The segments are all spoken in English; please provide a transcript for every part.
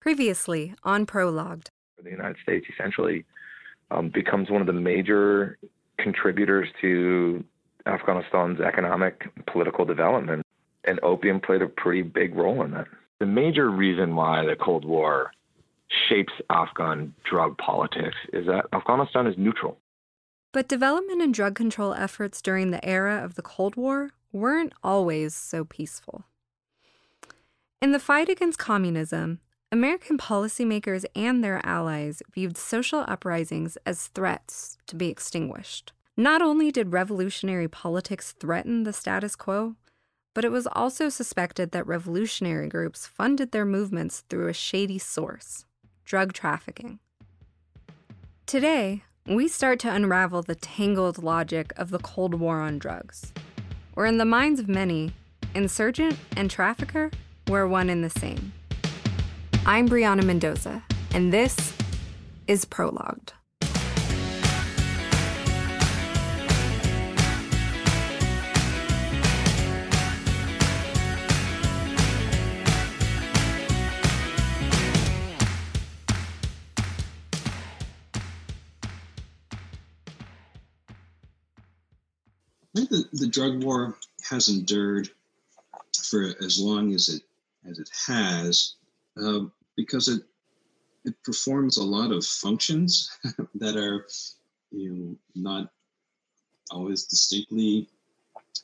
Previously on Prologued. The United States essentially um, becomes one of the major contributors to Afghanistan's economic and political development, and opium played a pretty big role in that. The major reason why the Cold War shapes Afghan drug politics is that Afghanistan is neutral. But development and drug control efforts during the era of the Cold War weren't always so peaceful. In the fight against communism, American policymakers and their allies viewed social uprisings as threats to be extinguished. Not only did revolutionary politics threaten the status quo, but it was also suspected that revolutionary groups funded their movements through a shady source drug trafficking. Today, we start to unravel the tangled logic of the Cold War on drugs, where in the minds of many, insurgent and trafficker were one and the same. I'm Brionna Mendoza, and this is Prologued. I think the, the drug war has endured for as long as it as it has uh, because it it performs a lot of functions that are you know not always distinctly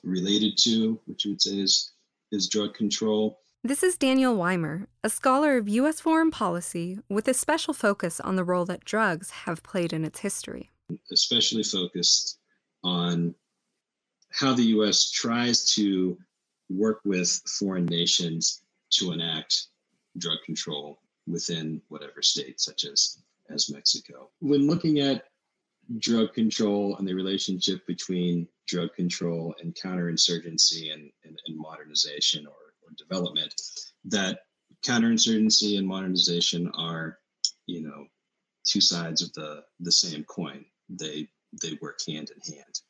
related to which you would say is is drug control. This is Daniel Weimer, a scholar of U.S. foreign policy with a special focus on the role that drugs have played in its history. Especially focused on how the U.S. tries to work with foreign nations to enact drug control within whatever state, such as as Mexico. When looking at drug control and the relationship between drug control and counterinsurgency and, and, and modernization or, or development, that counterinsurgency and modernization are, you know, two sides of the the same coin. They they work hand in hand.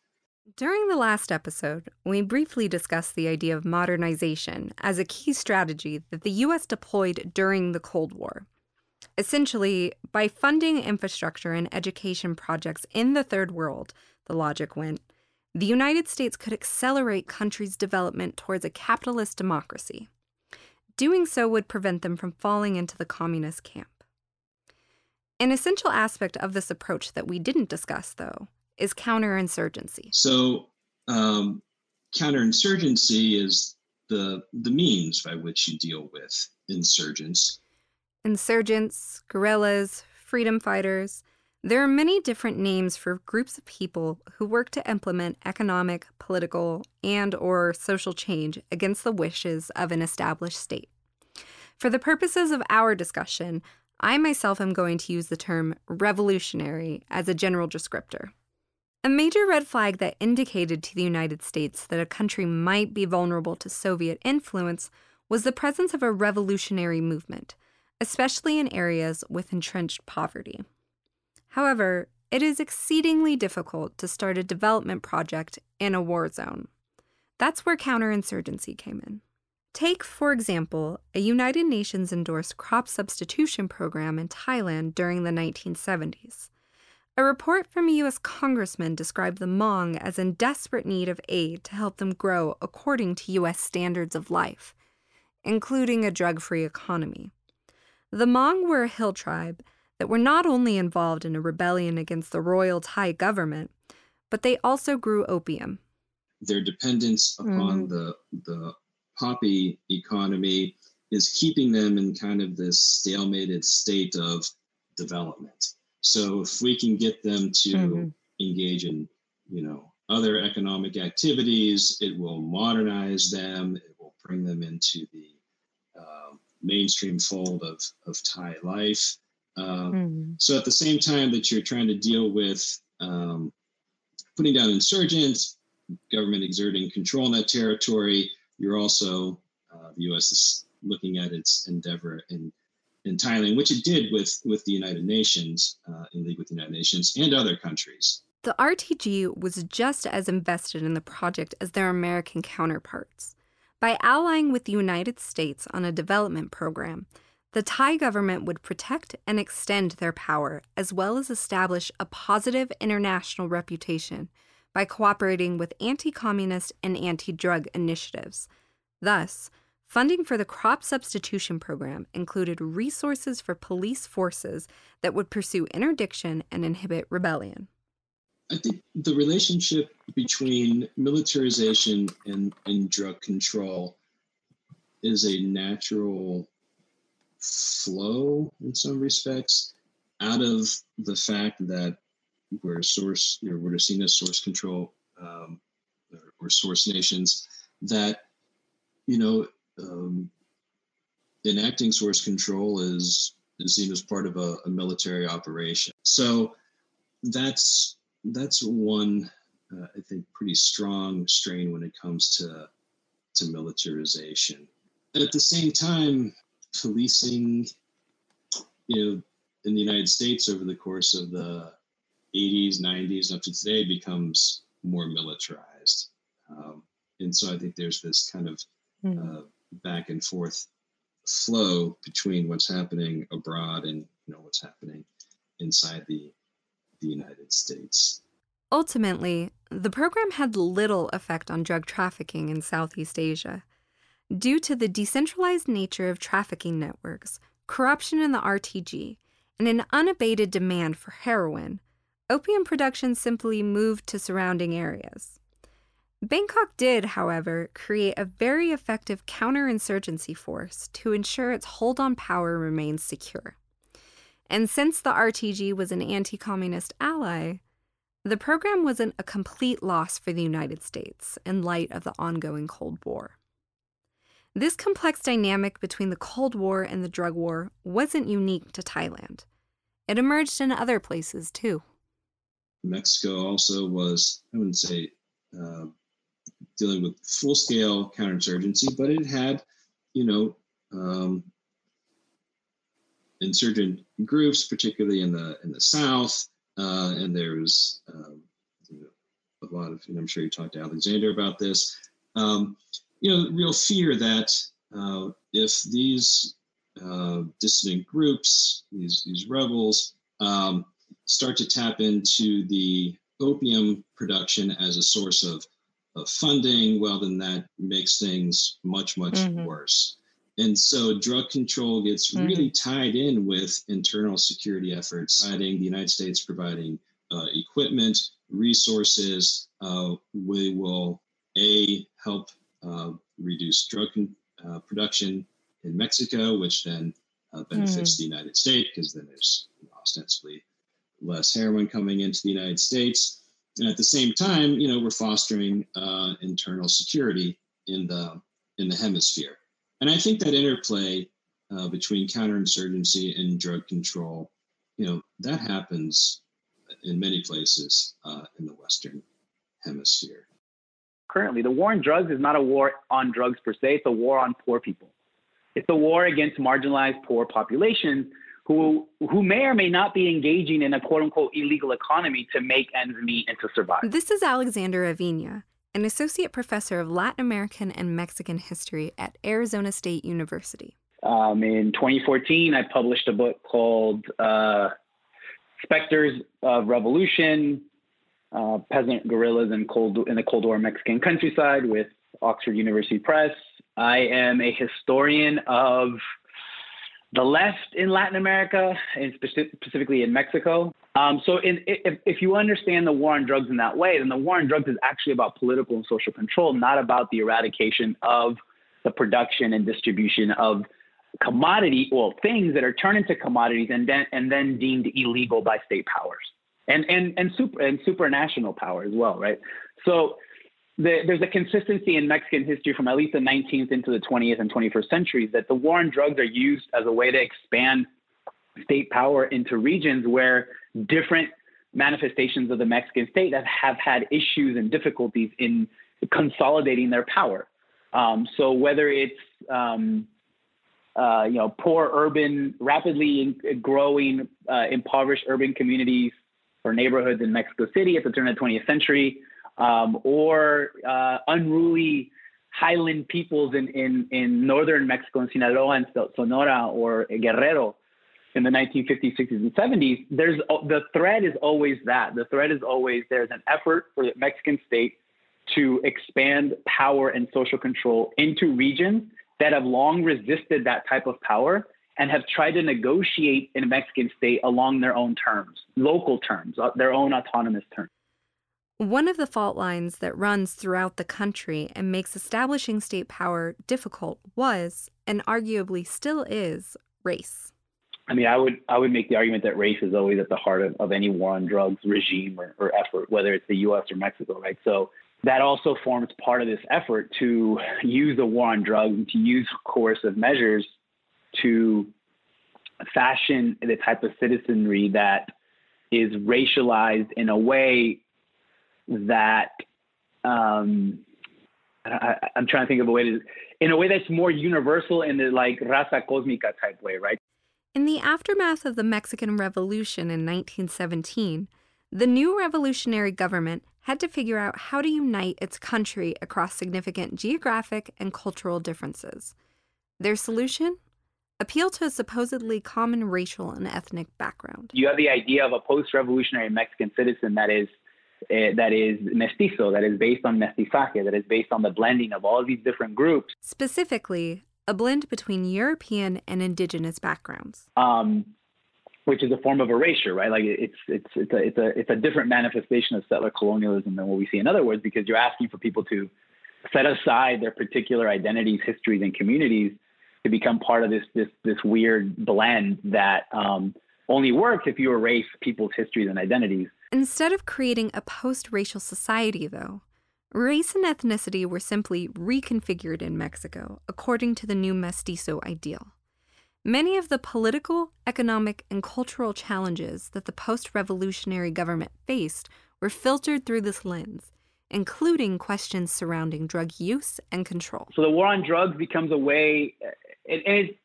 During the last episode, we briefly discussed the idea of modernization as a key strategy that the U.S. deployed during the Cold War. Essentially, by funding infrastructure and education projects in the Third World, the logic went, the United States could accelerate countries' development towards a capitalist democracy. Doing so would prevent them from falling into the communist camp. An essential aspect of this approach that we didn't discuss, though, is counterinsurgency. So, um, counterinsurgency is the the means by which you deal with insurgents. Insurgents, guerrillas, freedom fighters. There are many different names for groups of people who work to implement economic, political, and or social change against the wishes of an established state. For the purposes of our discussion, I myself am going to use the term revolutionary as a general descriptor. A major red flag that indicated to the United States that a country might be vulnerable to Soviet influence was the presence of a revolutionary movement, especially in areas with entrenched poverty. However, it is exceedingly difficult to start a development project in a war zone. That's where counterinsurgency came in. Take, for example, a United Nations endorsed crop substitution program in Thailand during the 1970s. A report from a U.S. congressman described the Hmong as in desperate need of aid to help them grow according to U.S. standards of life, including a drug free economy. The Hmong were a hill tribe that were not only involved in a rebellion against the royal Thai government, but they also grew opium. Their dependence upon mm. the, the poppy economy is keeping them in kind of this stalemated state of development. So if we can get them to mm-hmm. engage in, you know, other economic activities, it will modernize them. It will bring them into the uh, mainstream fold of of Thai life. Um, mm-hmm. So at the same time that you're trying to deal with um, putting down insurgents, government exerting control in that territory, you're also uh, the U.S. is looking at its endeavor in in Thailand, which it did with with the United Nations, uh, in league with the United Nations and other countries. The RTG was just as invested in the project as their American counterparts. By allying with the United States on a development program, the Thai government would protect and extend their power, as well as establish a positive international reputation by cooperating with anti communist and anti drug initiatives. Thus, funding for the crop substitution program included resources for police forces that would pursue interdiction and inhibit rebellion. I think the relationship between militarization and, and drug control is a natural flow in some respects out of the fact that we're a source, you know, we're seen as source control um, or, source nations that, you know, um, enacting source control is, is seen as part of a, a military operation. So that's that's one uh, I think pretty strong strain when it comes to to militarization. At the same time, policing, you know, in the United States over the course of the 80s, 90s, up to today becomes more militarized. Um, and so I think there's this kind of mm. uh, back and forth flow between what's happening abroad and you know what's happening inside the the United States. Ultimately, the program had little effect on drug trafficking in Southeast Asia. Due to the decentralized nature of trafficking networks, corruption in the RTG, and an unabated demand for heroin, opium production simply moved to surrounding areas. Bangkok did, however, create a very effective counterinsurgency force to ensure its hold on power remained secure. And since the RTG was an anti communist ally, the program wasn't a complete loss for the United States in light of the ongoing Cold War. This complex dynamic between the Cold War and the drug war wasn't unique to Thailand. It emerged in other places too. Mexico also was, I wouldn't say uh, dealing with full scale counterinsurgency, but it had, you know, um, insurgent groups, particularly in the in the south, uh, and there was um, a lot of, and I'm sure you talked to Alexander about this. Um, you know, real fear that uh, if these uh, dissident groups, these these rebels, um, start to tap into the opium production as a source of funding, well, then that makes things much, much mm-hmm. worse. And so drug control gets mm-hmm. really tied in with internal security efforts, providing the United States providing uh, equipment, resources. Uh, we will a help uh, reduce drug uh, production in Mexico, which then uh, benefits mm-hmm. the United States because then there's ostensibly less heroin coming into the United States. And at the same time, you know, we're fostering uh, internal security in the in the hemisphere. And I think that interplay uh, between counterinsurgency and drug control, you know, that happens in many places uh, in the Western Hemisphere. Currently, the war on drugs is not a war on drugs per se, it's a war on poor people. It's a war against marginalized poor populations who who may or may not be engaging in a quote unquote illegal economy to make ends meet and to survive. This is Alexander Aviña, an associate professor of Latin American and Mexican history at Arizona State University. Um, in 2014, I published a book called uh, Specters of Revolution uh, Peasant Guerrillas in, Cold, in the Cold War Mexican Countryside with Oxford University Press. I am a historian of the left in Latin America and specifically in Mexico. Um, so, in, if, if you understand the war on drugs in that way, then the war on drugs is actually about political and social control, not about the eradication of the production and distribution of commodity, well, things that are turned into commodities and then and then deemed illegal by state powers and and and super and supranational power as well, right? So the, there's a consistency in Mexican history from at least the 19th into the 20th and 21st centuries that the war on drugs are used as a way to expand state power into regions where different manifestations of the Mexican state have, have had issues and difficulties in consolidating their power. Um, so whether it's um, uh, you know poor urban, rapidly growing, uh, impoverished urban communities or neighborhoods in Mexico City at the turn of the 20th century, um, or uh, unruly highland peoples in, in, in northern Mexico, in Sinaloa and Sonora or Guerrero in the 1950s, 60s, and 70s, there's the thread is always that. The thread is always there's an effort for the Mexican state to expand power and social control into regions that have long resisted that type of power and have tried to negotiate in a Mexican state along their own terms, local terms, uh, their own autonomous terms. One of the fault lines that runs throughout the country and makes establishing state power difficult was, and arguably still is, race. I mean, I would I would make the argument that race is always at the heart of, of any war on drugs regime or, or effort, whether it's the U.S. or Mexico, right? So that also forms part of this effort to use the war on drugs and to use coercive measures to fashion the type of citizenry that is racialized in a way that um, I, am trying to think of a way to in a way that's more universal in the like raza cosmica type way, right? In the aftermath of the Mexican Revolution in 1917, the new revolutionary government had to figure out how to unite its country across significant geographic and cultural differences. Their solution? Appeal to a supposedly common racial and ethnic background. You have the idea of a post revolutionary Mexican citizen that is. Uh, that is mestizo, that is based on mestizaje, that is based on the blending of all these different groups. Specifically, a blend between European and indigenous backgrounds. Um, which is a form of erasure, right? Like it's it's it's a it's a it's a different manifestation of settler colonialism than what we see in other words, because you're asking for people to set aside their particular identities, histories, and communities to become part of this this this weird blend that um, only works if you erase people's histories and identities. Instead of creating a post-racial society, though, Race and ethnicity were simply reconfigured in Mexico according to the new mestizo ideal. Many of the political, economic, and cultural challenges that the post revolutionary government faced were filtered through this lens, including questions surrounding drug use and control. So the war on drugs becomes a way, and it's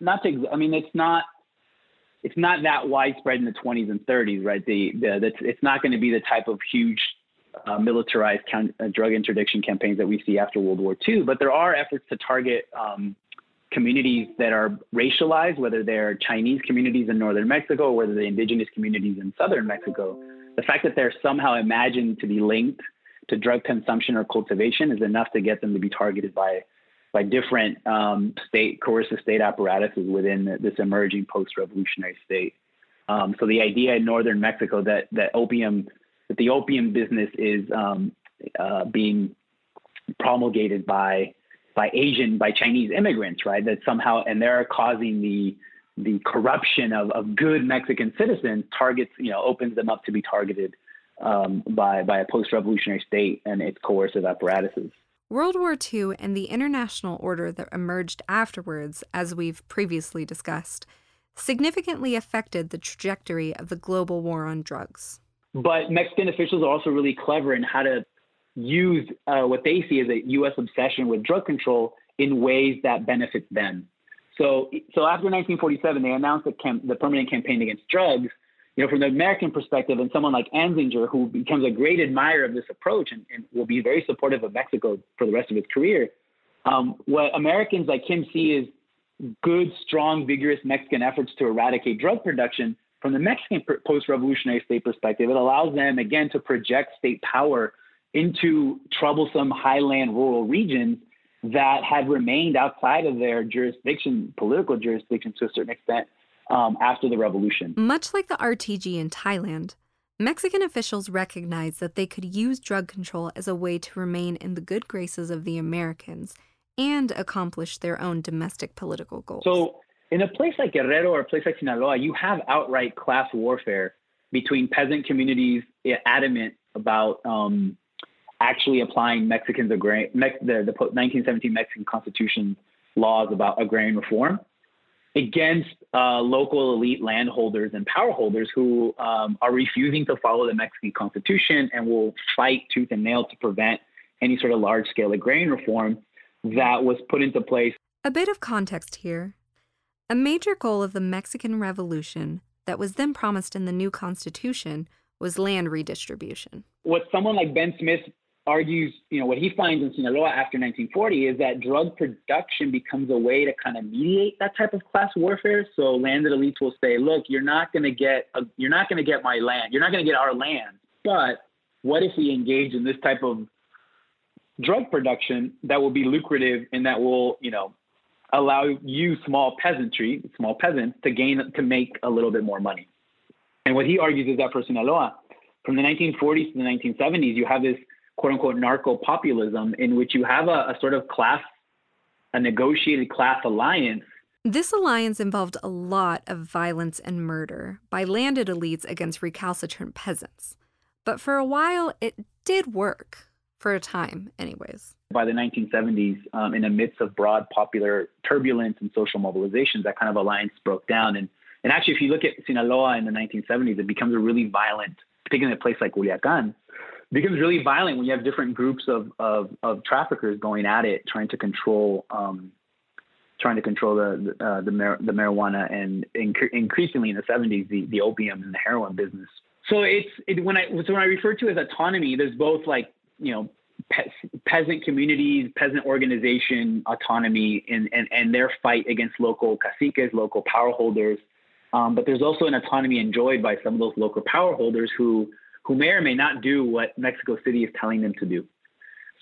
not to, I mean, it's not. It's not that widespread in the 20s and 30s, right? The, the, it's not going to be the type of huge uh, militarized count, uh, drug interdiction campaigns that we see after World War II, but there are efforts to target um, communities that are racialized, whether they're Chinese communities in northern Mexico or whether they're indigenous communities in southern Mexico. The fact that they're somehow imagined to be linked to drug consumption or cultivation is enough to get them to be targeted by by different um, state coercive state apparatuses within this emerging post-revolutionary state. Um, so the idea in northern Mexico that that opium that the opium business is um, uh, being promulgated by by Asian by Chinese immigrants, right? That somehow and they're causing the the corruption of, of good Mexican citizens targets you know opens them up to be targeted um, by by a post-revolutionary state and its coercive apparatuses. World War II and the international order that emerged afterwards, as we've previously discussed, significantly affected the trajectory of the global war on drugs. But Mexican officials are also really clever in how to use uh, what they see as a U.S. obsession with drug control in ways that benefit them. So, so after 1947, they announced the, cam- the permanent campaign against drugs. You know, from the American perspective, and someone like Anslinger, who becomes a great admirer of this approach and, and will be very supportive of Mexico for the rest of his career, um, what Americans like him see is good, strong, vigorous Mexican efforts to eradicate drug production from the Mexican post revolutionary state perspective, it allows them, again, to project state power into troublesome highland rural regions that had remained outside of their jurisdiction, political jurisdiction to a certain extent, um, after the revolution. Much like the RTG in Thailand, Mexican officials recognized that they could use drug control as a way to remain in the good graces of the Americans and accomplish their own domestic political goals. So, in a place like Guerrero or a place like Sinaloa, you have outright class warfare between peasant communities adamant about um, actually applying Mexicans agrarian, the, the 1917 Mexican Constitution laws about agrarian reform against uh, local elite landholders and power holders who um, are refusing to follow the Mexican Constitution and will fight tooth and nail to prevent any sort of large scale agrarian reform that was put into place. A bit of context here. A major goal of the Mexican Revolution that was then promised in the new Constitution was land redistribution. What someone like Ben Smith argues, you know, what he finds in Sinaloa after 1940 is that drug production becomes a way to kind of mediate that type of class warfare. So landed elites will say, look, you're not going to get, a, you're not going to get my land, you're not going to get our land, but what if we engage in this type of drug production that will be lucrative and that will, you know, allow you small peasantry, small peasants to gain to make a little bit more money. And what he argues is that for Sinaloa, from the 1940s to the 1970s, you have this quote unquote narco populism in which you have a, a sort of class, a negotiated class alliance. This alliance involved a lot of violence and murder by landed elites against recalcitrant peasants. But for a while, it did work for a time, anyways. By the 1970s, um, in the midst of broad popular turbulence and social mobilizations, that kind of alliance broke down. And, and actually, if you look at Sinaloa in the 1970s, it becomes a really violent, particularly in a place like Culiacan, becomes really violent when you have different groups of, of, of traffickers going at it, trying to control um, trying to control the uh, the, mar- the marijuana and inc- increasingly in the 70s the, the opium and the heroin business. So it's it, when I so when I refer to as autonomy, there's both like you know pe- peasant communities, peasant organization autonomy, and, and and their fight against local caciques, local power holders. Um, but there's also an autonomy enjoyed by some of those local power holders who who may or may not do what Mexico City is telling them to do.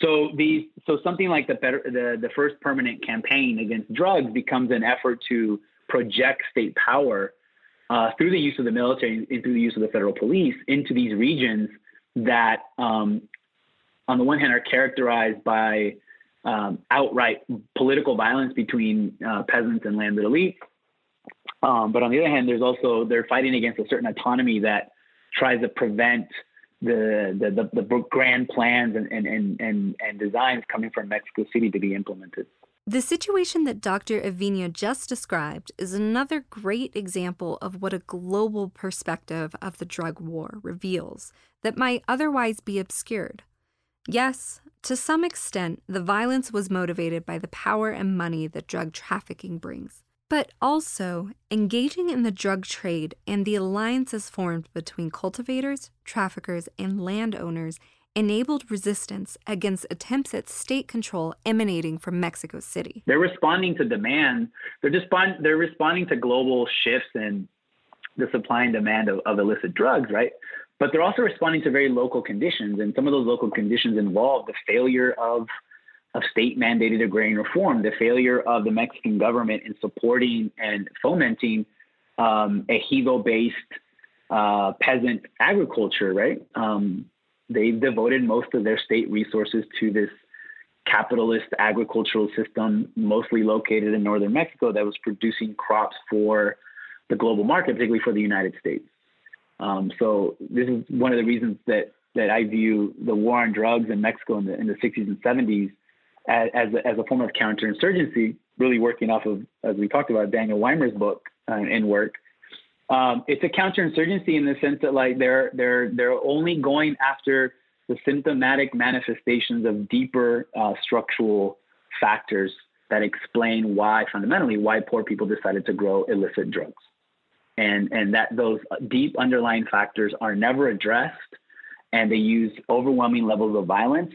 So these so something like the better the, the first permanent campaign against drugs becomes an effort to project state power uh, through the use of the military and through the use of the federal police into these regions that um, on the one hand, are characterized by um, outright political violence between uh, peasants and landed elites. Um, but on the other hand, there's also they're fighting against a certain autonomy that tries to prevent the the, the, the grand plans and, and, and, and, and designs coming from Mexico City to be implemented. The situation that Dr. Aviña just described is another great example of what a global perspective of the drug war reveals that might otherwise be obscured. Yes, to some extent, the violence was motivated by the power and money that drug trafficking brings. But also, engaging in the drug trade and the alliances formed between cultivators, traffickers, and landowners enabled resistance against attempts at state control emanating from Mexico City. They're responding to demand. They're, respond, they're responding to global shifts in the supply and demand of, of illicit drugs, right? but they're also responding to very local conditions. And some of those local conditions involve the failure of, of state mandated agrarian reform, the failure of the Mexican government in supporting and fomenting um, ejido based uh, peasant agriculture, right? Um, they've devoted most of their state resources to this capitalist agricultural system, mostly located in northern Mexico, that was producing crops for the global market, particularly for the United States. Um, so this is one of the reasons that that I view the war on drugs in Mexico in the in the 60s and 70s as as a, form of counterinsurgency, really working off of as we talked about Daniel Weimer's book uh, and work. Um, it's a counterinsurgency in the sense that like they're they're they're only going after the symptomatic manifestations of deeper uh, structural factors that explain why fundamentally why poor people decided to grow illicit drugs and and that those deep underlying factors are never addressed and they use overwhelming levels of violence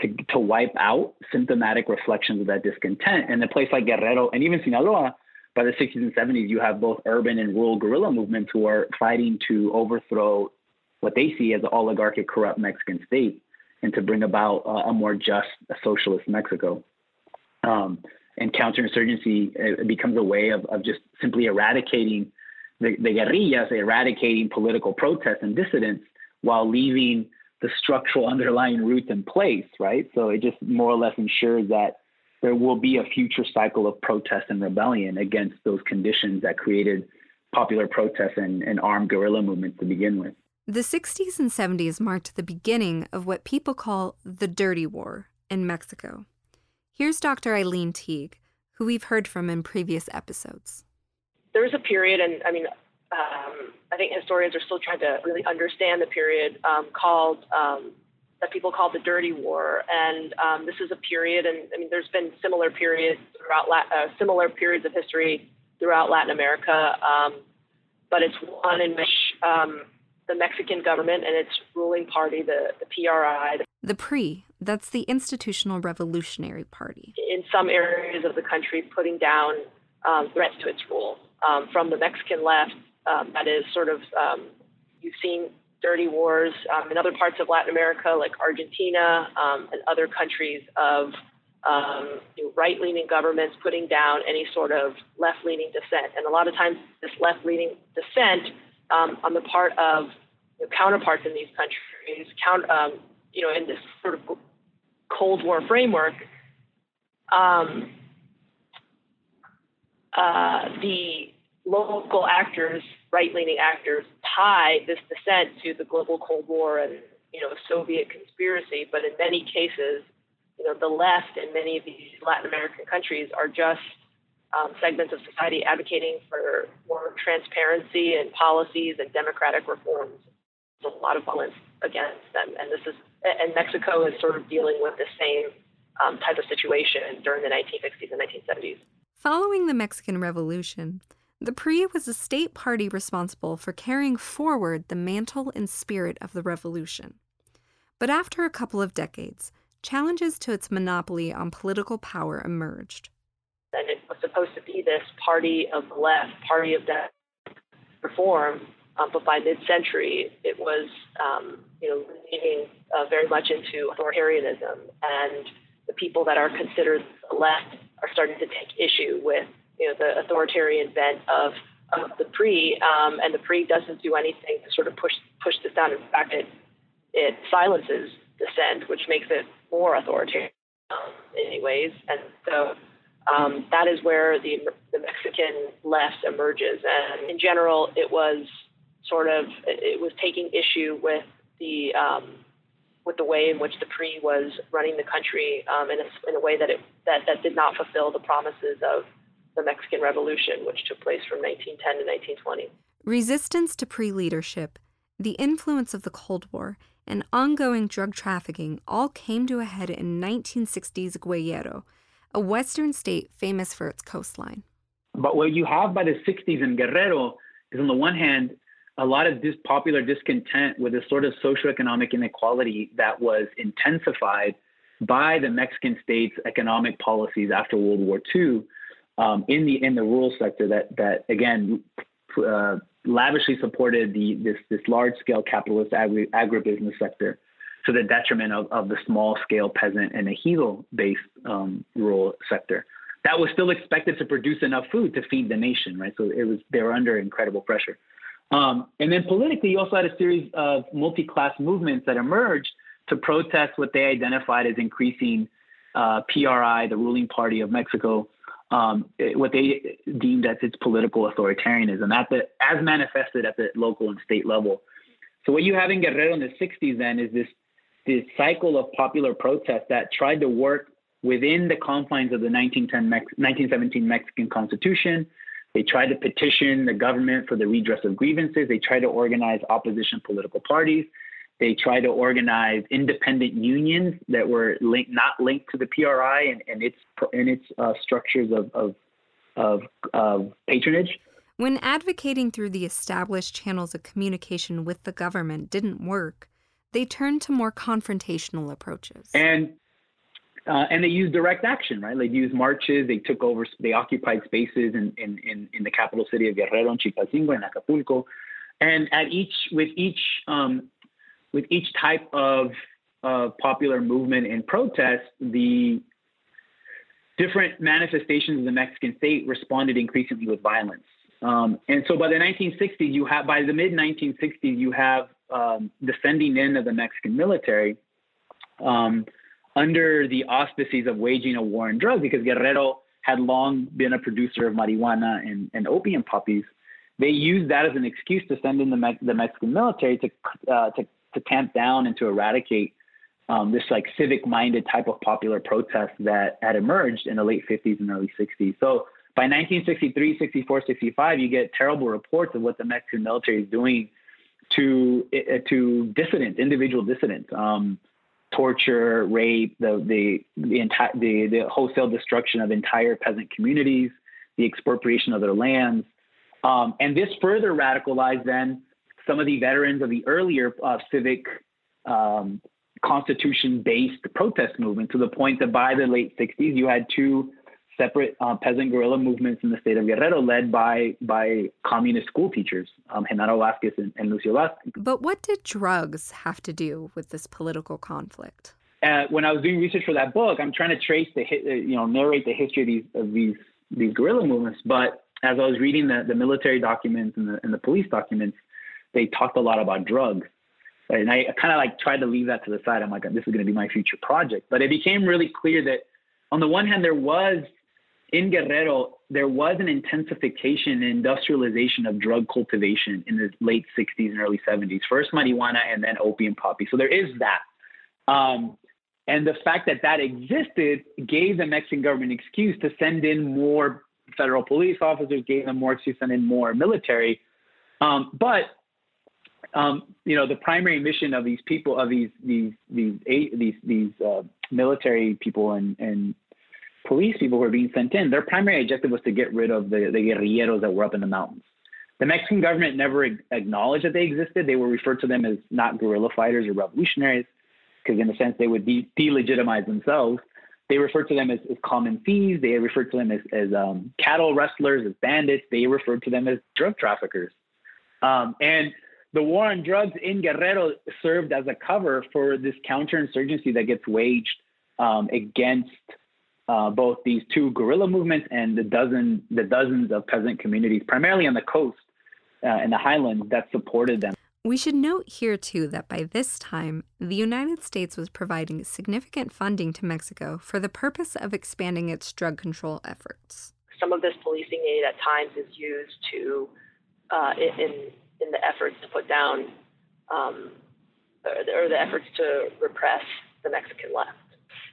to, to wipe out symptomatic reflections of that discontent. And a place like Guerrero and even Sinaloa, by the 60s and 70s, you have both urban and rural guerrilla movements who are fighting to overthrow what they see as an oligarchic, corrupt Mexican state and to bring about a more just socialist Mexico. Um, and counterinsurgency becomes a way of, of just simply eradicating the, the guerrillas eradicating political protests and dissidents while leaving the structural underlying roots in place, right? So it just more or less ensures that there will be a future cycle of protest and rebellion against those conditions that created popular protests and, and armed guerrilla movements to begin with. The 60s and 70s marked the beginning of what people call the Dirty War in Mexico. Here's Dr. Aileen Teague, who we've heard from in previous episodes there was a period, and I mean, um, I think historians are still trying to really understand the period um, called um, that people call the Dirty War, and um, this is a period, and I mean, there's been similar periods throughout uh, similar periods of history throughout Latin America, um, but it's one in which um, the Mexican government and its ruling party, the, the PRI. The PRI, that's the Institutional Revolutionary Party. In some areas of the country, putting down um, threats to its rule. Um, from the Mexican left, um, that is sort of, um, you've seen dirty wars um, in other parts of Latin America, like Argentina um, and other countries of you know, right leaning governments putting down any sort of left leaning dissent. And a lot of times, this left leaning dissent um, on the part of you know, counterparts in these countries, count, um, you know, in this sort of Cold War framework, um, uh, the local actors, right-leaning actors, tie this dissent to the global Cold War and you know Soviet conspiracy. But in many cases, you know, the left in many of these Latin American countries are just um, segments of society advocating for more transparency and policies and democratic reforms. There's a lot of violence against them, and this is and Mexico is sort of dealing with the same um, type of situation during the 1960s and 1970s. Following the Mexican Revolution, the PRI was a state party responsible for carrying forward the mantle and spirit of the revolution. But after a couple of decades, challenges to its monopoly on political power emerged That it was supposed to be this party of the left, party of that reform. Um, but by mid-century, it was um, you know leaning uh, very much into authoritarianism, and the people that are considered left are starting to take issue with you know the authoritarian bent of of the PRI, um, and the PRI doesn't do anything to sort of push push this down. In fact, it it silences dissent, which makes it more authoritarian in many ways. And so um, that is where the, the Mexican left emerges. And in general, it was sort of it was taking issue with the um, with the way in which the PRI was running the country um, in, a, in a way that it that, that did not fulfill the promises of the Mexican Revolution, which took place from 1910 to 1920. Resistance to PRI leadership, the influence of the Cold War, and ongoing drug trafficking all came to a head in 1960's Guerrero a western state famous for its coastline. But what you have by the 60s in Guerrero is, on the one hand, a lot of this popular discontent with the sort of socioeconomic inequality that was intensified by the Mexican state's economic policies after World War II um, in the in the rural sector that that again uh, lavishly supported the this this large scale capitalist agri- agribusiness sector to the detriment of, of the small scale peasant and ejido based um, rural sector. That was still expected to produce enough food to feed the nation, right? So it was they were under incredible pressure. Um, and then politically, you also had a series of multi-class movements that emerged to protest what they identified as increasing uh, PRI, the ruling party of Mexico, um, what they deemed as its political authoritarianism, at the, as manifested at the local and state level. So what you have in Guerrero in the 60s then is this this cycle of popular protest that tried to work within the confines of the 1910 Mex- 1917 Mexican Constitution. They tried to petition the government for the redress of grievances. They tried to organize opposition political parties. They tried to organize independent unions that were linked, not linked to the PRI and, and its and its uh, structures of, of, of, of patronage. When advocating through the established channels of communication with the government didn't work, they turned to more confrontational approaches. And uh, and they used direct action, right? They used marches. They took over. They occupied spaces in in in, in the capital city of Guerrero, in Chilpancingo, and Acapulco. And at each with each um, with each type of uh, popular movement and protest, the different manifestations of the Mexican state responded increasingly with violence. Um, and so by the 1960s, you have by the mid 1960s, you have um, sending in of the Mexican military um, under the auspices of waging a war on drugs, because Guerrero had long been a producer of marijuana and, and opium poppies. They used that as an excuse to send in the, Me- the Mexican military to, uh, to, to tamp down and to eradicate um, this like civic-minded type of popular protest that had emerged in the late 50s and early 60s. So by 1963, 64, 65, you get terrible reports of what the Mexican military is doing to uh, to dissidents, individual dissidents, um, torture, rape, the the the, entire the the wholesale destruction of entire peasant communities, the expropriation of their lands, um, and this further radicalized then some of the veterans of the earlier uh, civic um, constitution-based protest movement to the point that by the late 60s, you had two separate uh, peasant guerrilla movements in the state of Guerrero led by by communist school teachers, um, Genaro Vasquez and, and Lucio Vasquez. But what did drugs have to do with this political conflict? Uh, when I was doing research for that book, I'm trying to trace the uh, you know narrate the history of these of these these guerrilla movements. But as I was reading the, the military documents and the and the police documents, they talked a lot about drugs. And I kind of like tried to leave that to the side. I'm like, this is going to be my future project. But it became really clear that on the one hand, there was in Guerrero, there was an intensification and industrialization of drug cultivation in the late 60s and early 70s. First marijuana and then opium poppy. So there is that. Um, and the fact that that existed gave the Mexican government an excuse to send in more federal police officers, gave them more excuse to send in more military. Um, but um, you know, the primary mission of these people, of these these these these these uh, military people and and police people who are being sent in, their primary objective was to get rid of the, the guerrilleros that were up in the mountains. The Mexican government never acknowledged that they existed. They were referred to them as not guerrilla fighters or revolutionaries, because in a sense they would de- delegitimize themselves. They referred to them as, as common thieves. They referred to them as, as um, cattle rustlers, as bandits. They referred to them as drug traffickers. Um, and the war on drugs in Guerrero served as a cover for this counterinsurgency that gets waged um, against uh, both these two guerrilla movements and the dozen the dozens of peasant communities, primarily on the coast uh, in the highlands, that supported them. We should note here, too, that by this time, the United States was providing significant funding to Mexico for the purpose of expanding its drug control efforts. Some of this policing aid at times is used to, uh, in, in the efforts to put down, um, or the efforts to repress the Mexican left.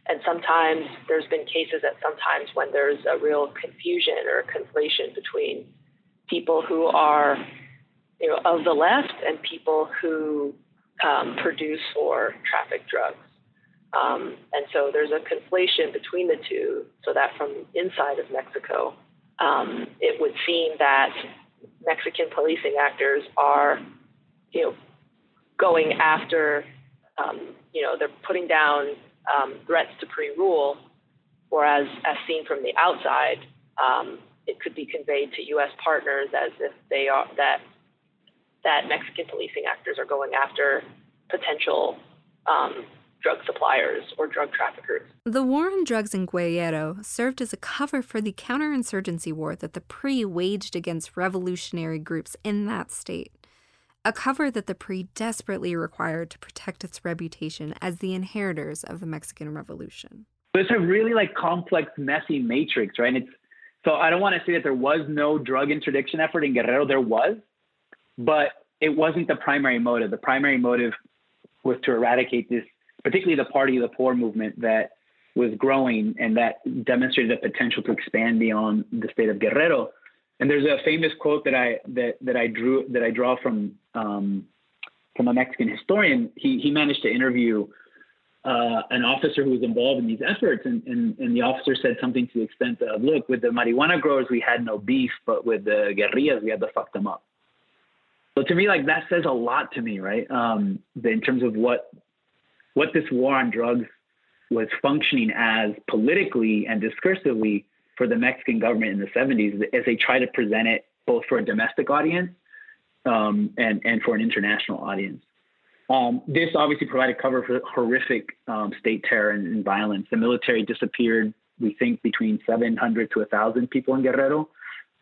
And sometimes there's been cases that sometimes when there's a real confusion or conflation between people who are, you know, of the left and people who um, produce or traffic drugs. Um, and so there's a conflation between the two, so that from inside of Mexico, um, it would seem that Mexican policing actors are, you know, going after, um, you know, they're putting down um, threats to PRI-rule, whereas as seen from the outside, um, it could be conveyed to U.S. partners as if they are that that Mexican policing actors are going after potential um, drug suppliers or drug traffickers. The war on drugs in Guerrero served as a cover for the counterinsurgency war that the PRI waged against revolutionary groups in that state a cover that the PRI desperately required to protect its reputation as the inheritors of the Mexican Revolution. It's a really like complex, messy matrix, right? And it's so I don't want to say that there was no drug interdiction effort in Guerrero. There was, but it wasn't the primary motive. The primary motive was to eradicate this, particularly the Party of the Poor movement that was growing and that demonstrated the potential to expand beyond the state of Guerrero. And there's a famous quote that I that that I drew that I draw from um, from a Mexican historian. He he managed to interview uh, an officer who was involved in these efforts, and, and and the officer said something to the extent of, "Look, with the marijuana growers, we had no beef, but with the guerrillas, we had to fuck them up." So to me, like that says a lot to me, right? Um, in terms of what what this war on drugs was functioning as politically and discursively for the Mexican government in the 70s as they try to present it both for a domestic audience um, and, and for an international audience. Um, this obviously provided cover for horrific um, state terror and, and, violence. The military disappeared, we think, between 700 to 1,000 people in Guerrero.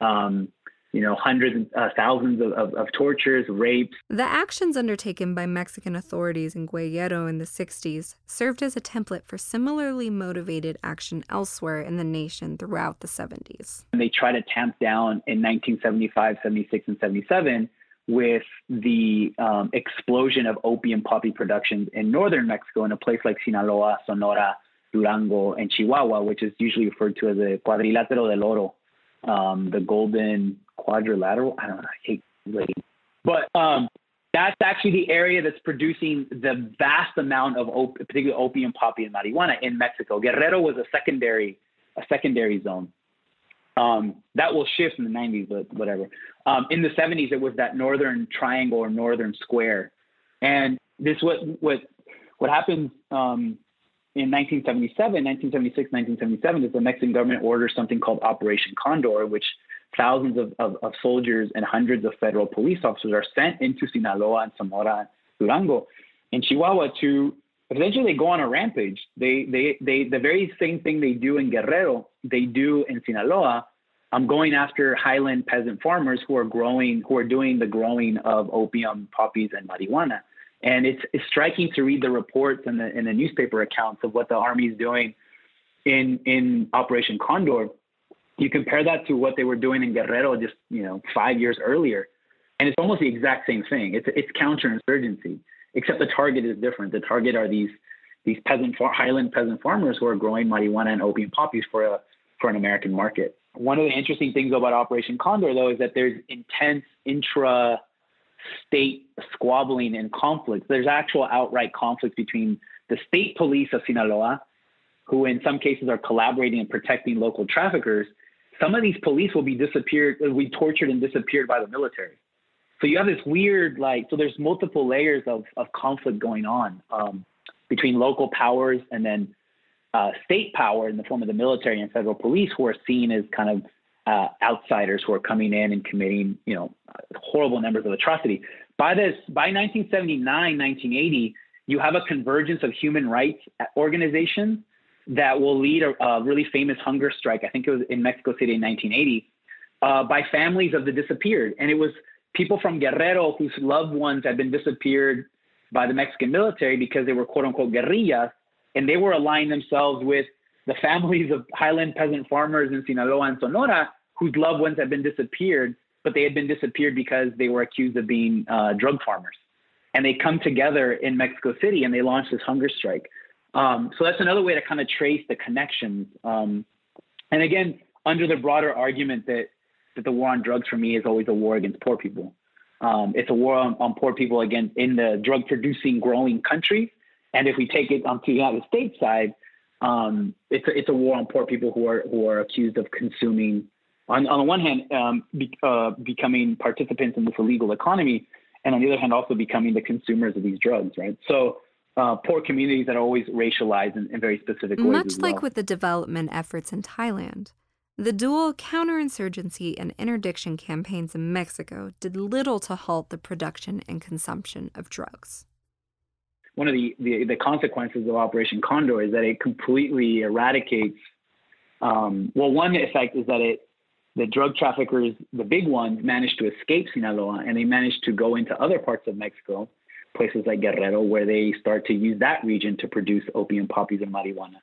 Um, you know, hundreds, uh, thousands of, of, of, tortures, rapes. The actions undertaken by Mexican authorities in Guerrero in the 60s served as a template for similarly motivated action elsewhere in the nation throughout the 70s. And they tried to tamp down in 1975, 76, and 77 with the um, explosion of opium poppy production in northern Mexico in a place like Sinaloa, Sonora, Durango, and Chihuahua, which is usually referred to as the Cuadrilátero del Oro, um, the golden quadrilateral. I don't know. I hate lady. But um, that's actually the area that's producing the vast amount of op- particularly opium, poppy, and marijuana in Mexico. Guerrero was a secondary, a secondary zone. Um, that will shift in the 90s, but whatever. Um, in the 70s, it was that northern triangle or northern square, and this what what what happened um, in 1977, 1976, 1977 is the Mexican government orders something called Operation Condor, which thousands of, of, of, soldiers and hundreds of federal police officers are sent into Sinaloa and Sonora, Durango, and Chihuahua to essentially they go on a rampage. They, they, they, the very same thing they do in Guerrero, they do in Sinaloa. I'm going after highland peasant farmers who are growing, who are doing the growing of opium, poppies, and marijuana. And it's, it's striking to read the reports and the, and the newspaper accounts of what the army is doing in, in Operation Condor. You compare that to what they were doing in Guerrero just, you know, five years earlier. And it's almost the exact same thing. It's, it's counterinsurgency, except the target is different. The target are these, these peasant, highland peasant farmers who are growing marijuana and opium poppies for a, for an American market. One of the interesting things about Operation Condor, though, is that there's intense intra state squabbling and conflicts. There's actual outright conflicts between the state police of Sinaloa, who in some cases are collaborating and protecting local traffickers. Some of these police will be disappeared, will be tortured and disappeared by the military. So you have this weird, like, so there's multiple layers of, of conflict going on um, between local powers and then uh, state power in the form of the military and federal police, who are seen as kind of uh, outsiders who are coming in and committing, you know, horrible numbers of atrocity. By this, by 1979, 1980, you have a convergence of human rights organizations that will lead a, a really famous hunger strike. I think it was in Mexico City in 1980 uh, by families of the disappeared, and it was people from Guerrero whose loved ones had been disappeared by the Mexican military because they were quote unquote guerrillas, and they were aligning themselves with the families of highland peasant farmers in Sinaloa and Sonora whose loved ones had been disappeared, but they had been disappeared because they were accused of being uh, drug farmers. And they come together in Mexico City and they launch this hunger strike. Um, so that's another way to kind of trace the connections. Um, and again, under the broader argument that, that the war on drugs for me is always a war against poor people. Um, it's a war on, on, poor people again in the drug producing growing countries. And if we take it onto the United States side, um, it's a, it's a war on poor people who are who are accused of consuming. On on the one hand, um, be, uh, becoming participants in this illegal economy, and on the other hand, also becoming the consumers of these drugs. Right. So. Uh, poor communities that are always racialized in, in very specific ways. Much like well. with the development efforts in Thailand, the dual counterinsurgency and interdiction campaigns in Mexico did little to halt the production and consumption of drugs one of the, the, the, consequences of Operation Condor is that it completely eradicates. Um, well, one effect is that it the drug traffickers, the big ones, managed to escape Sinaloa and they managed to go into other parts of Mexico, places like Guerrero, where they start to use that region to produce opium poppies and marijuana.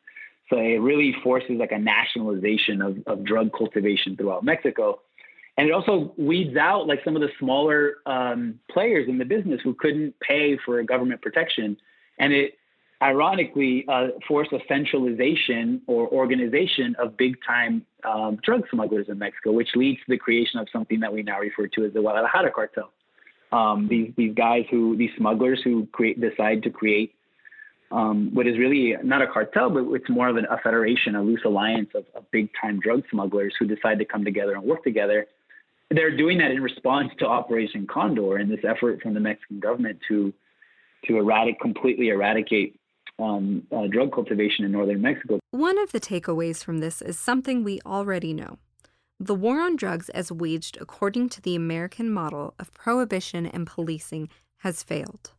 So it really forces like a nationalization of, of drug cultivation throughout Mexico. And it also weeds out like some of the smaller um, players in the business who couldn't pay for government protection. And it ironically uh, forced a centralization or organization of big time um, drug smugglers in mexico which leads to the creation of something that we now refer to as the guadalajara cartel um, these, these guys who these smugglers who create decide to create um, what is really not a cartel, but it's more of an, a federation, a loose alliance of, of big time drug smugglers who decide to come together and work together they're doing that in response to Operation Condor and this effort from the Mexican government to to eradicate completely eradicate um, uh, drug cultivation in northern Mexico. One of the takeaways from this is something we already know. The war on drugs, as waged according to the American model of prohibition and policing, has failed.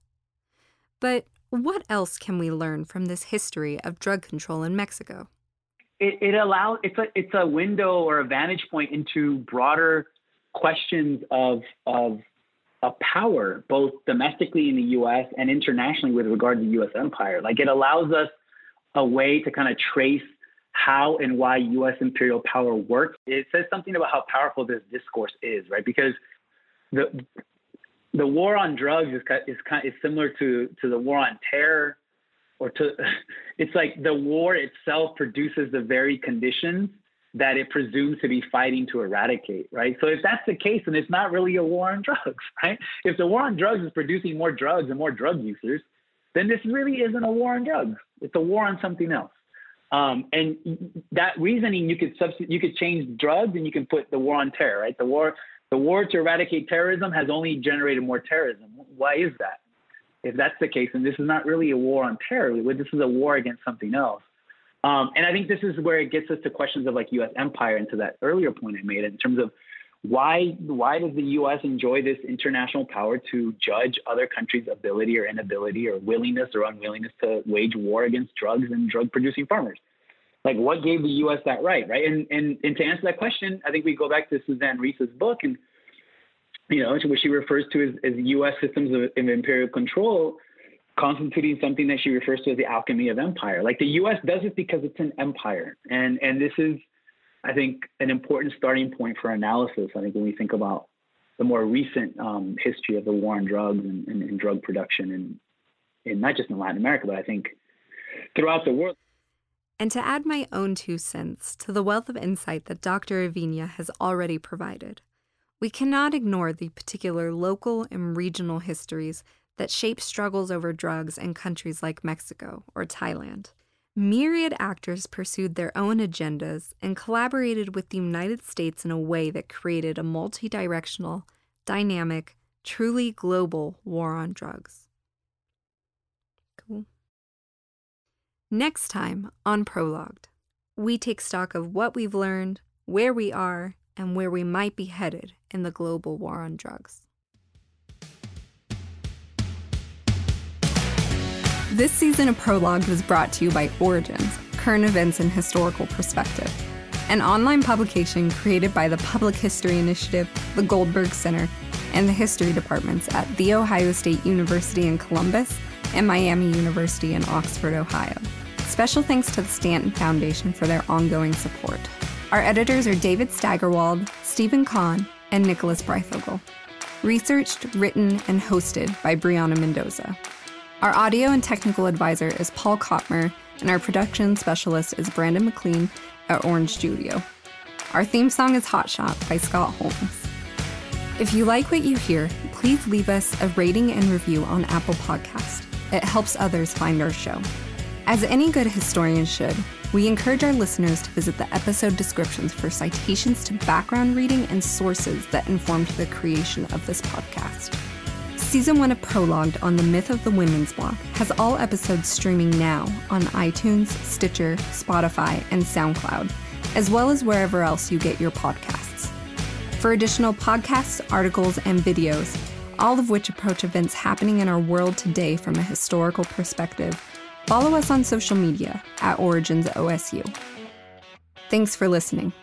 But what else can we learn from this history of drug control in Mexico? It, it allows it's a it's a window or a vantage point into broader questions of, of, of power, both domestically in the US and internationally with regard to the US empire. Like it allows us a way to kind of trace how and why US imperial power works. It says something about how powerful this discourse is, right? Because the the war on drugs is is kind is similar to to the war on terror or to it's like the war itself produces the very conditions that it presumes to be fighting to eradicate, right? So if that's the case, then it's not really a war on drugs, right? If the war on drugs is producing more drugs and more drug users, then this really isn't a war on drugs. It's a war on something else. Um, and that reasoning, you could substitute, you could change drugs, and you can put the war on terror. Right, the war, the war to eradicate terrorism has only generated more terrorism. Why is that? If that's the case, and this is not really a war on terror, this is a war against something else. Um, and I think this is where it gets us to questions of like U.S. empire and to that earlier point I made in terms of why why does the U.S. enjoy this international power to judge other countries' ability or inability or willingness or unwillingness to wage war against drugs and drug producing farmers? Like what gave the U.S. that right, right? And and and to answer that question, I think we go back to Suzanna Reiss's book and you know, which she refers to as, as U.S. systems of, of imperial control constituting something that she refers to as the alchemy of empire. Like the U.S. does it because it's an empire, and and this is, I think, an important starting point for analysis. I think when we think about the more recent um, history of the war on drugs and, and, and drug production, and in not just in Latin America, but I think throughout the world. And to add my own two cents to the wealth of insight that Dr. Aviña has already provided, we cannot ignore the particular local and regional histories that shape struggles over drugs in countries like Mexico or Thailand. Myriad actors pursued their own agendas and collaborated with the United States in a way that created a multi directional, dynamic, truly global war on drugs. Cool. Next time on Prologued, we take stock of what we've learned, where we are, and where we might be headed in the global war on drugs. This season of Prologue was brought to you by Origins, Current Events in Historical Perspective, an online publication created by the Public History Initiative, the Goldberg Center, and the history departments at The Ohio State University in Columbus and Miami University in Oxford, Ohio. Special thanks to the Stanton Foundation for their ongoing support. Our editors are David Steigerwald, Steven Conn, and Nicholas Breyfogle. Researched, written, and hosted by Brionna Mendoza. Our audio and technical advisor is Paul Kottmer, and our production specialist is Brandon McLean at Orange Studio. Our theme song is Hot Shot by Scott Holmes. If you like what you hear, please leave us a rating and review on Apple Podcast. It helps others find our show. As any good historian should, we encourage our listeners to visit the episode descriptions for citations to background reading and sources that informed the creation of this podcast. Season 1 of Prologued on the Myth of the Women's Bloc has all episodes streaming now on iTunes, Stitcher, Spotify, and SoundCloud, as well as wherever else you get your podcasts. For additional podcasts, articles, and videos, all of which approach events happening in our world today from a historical perspective, follow us on social media at Origins OSU. Thanks for listening.